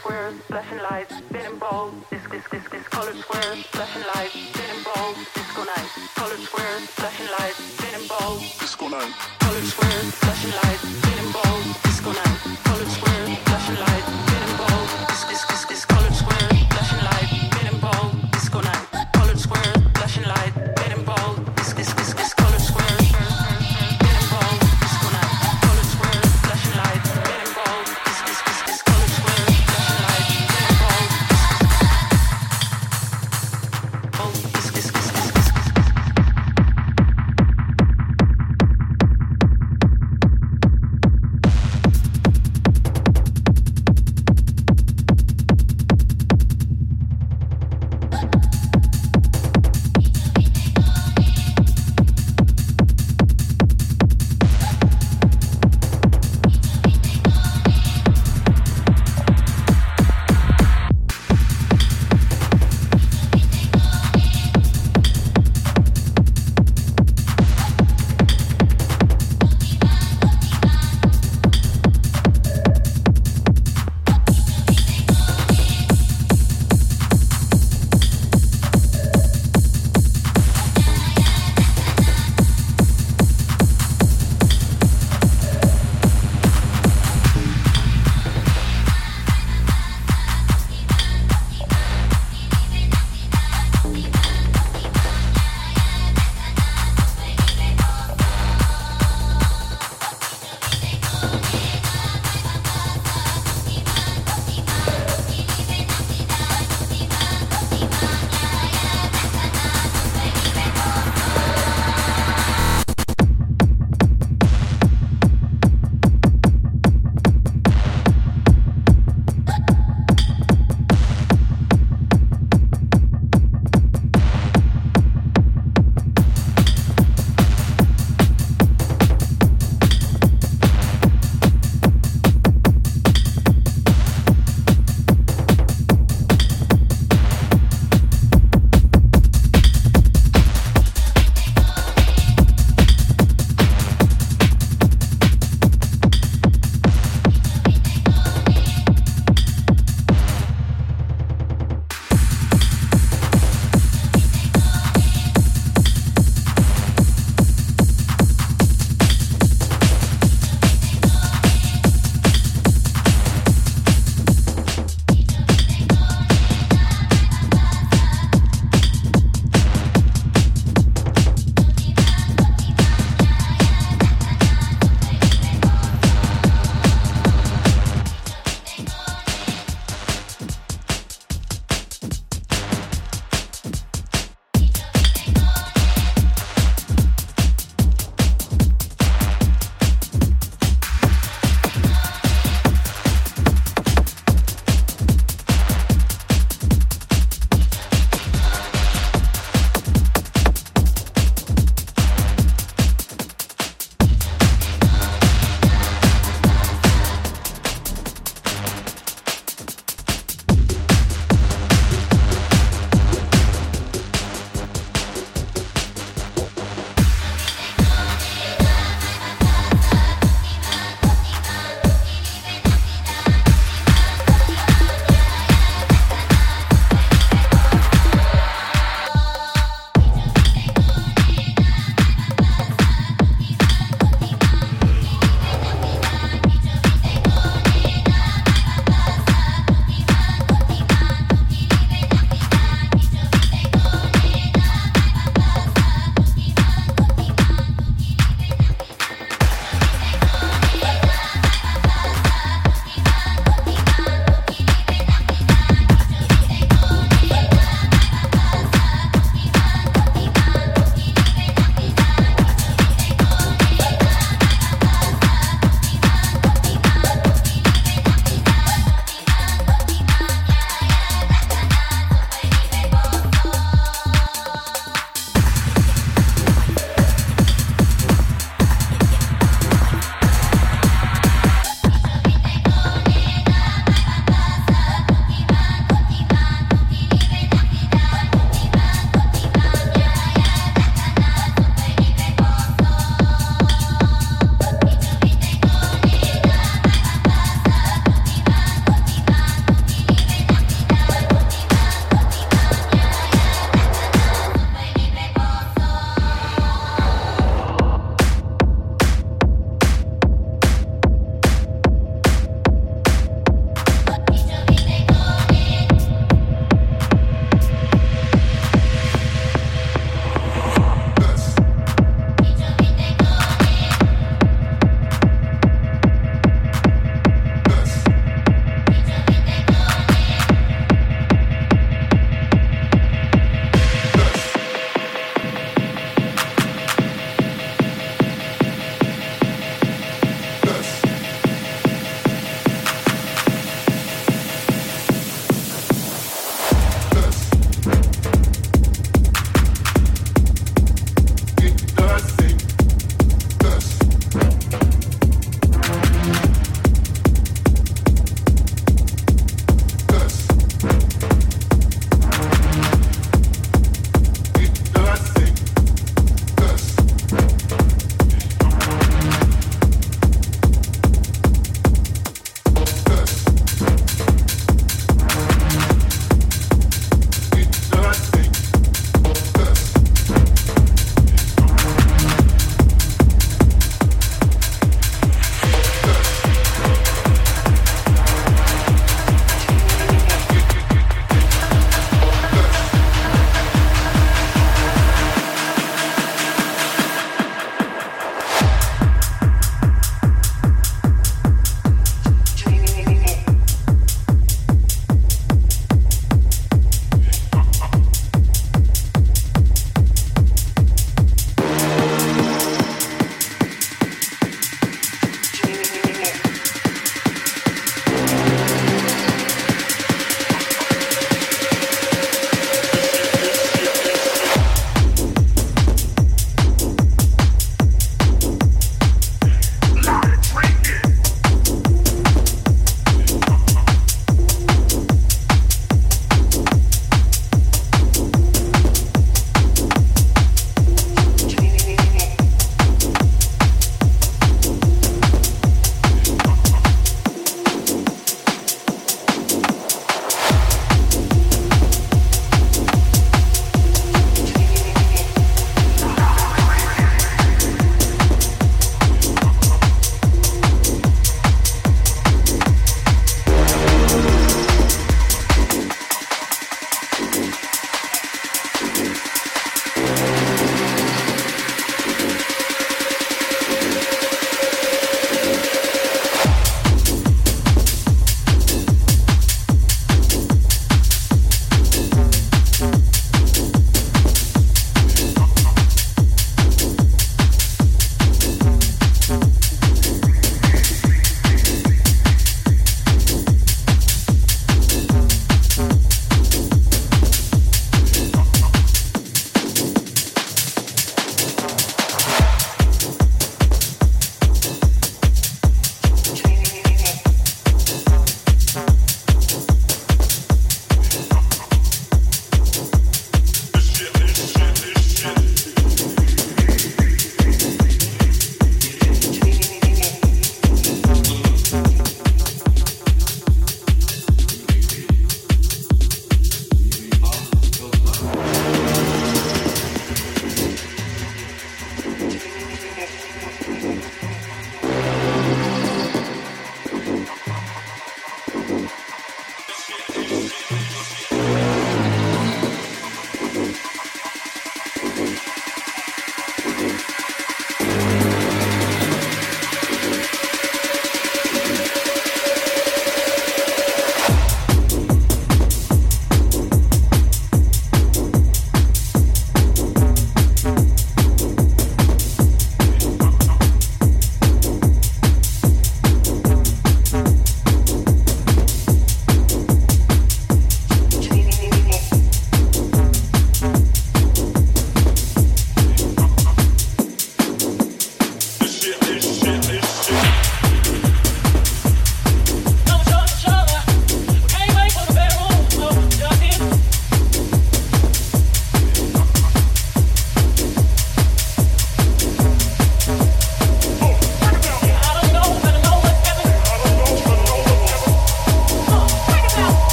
square, squares, flashing lights, spinning balls, this, this, this, this colored squares, flashing lights.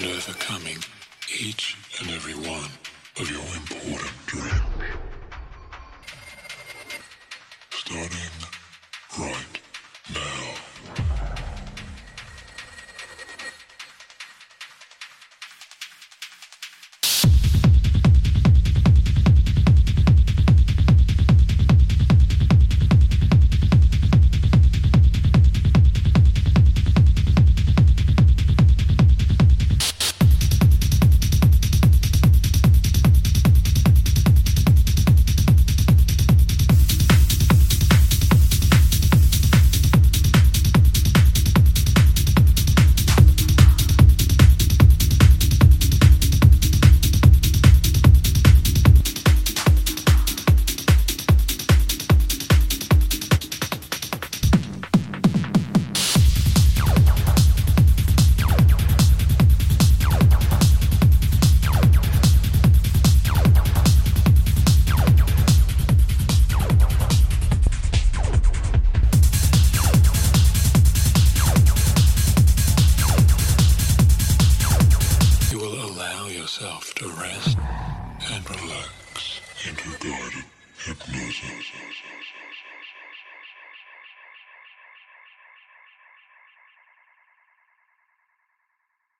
and overcoming each and every one of your important dreams. Starting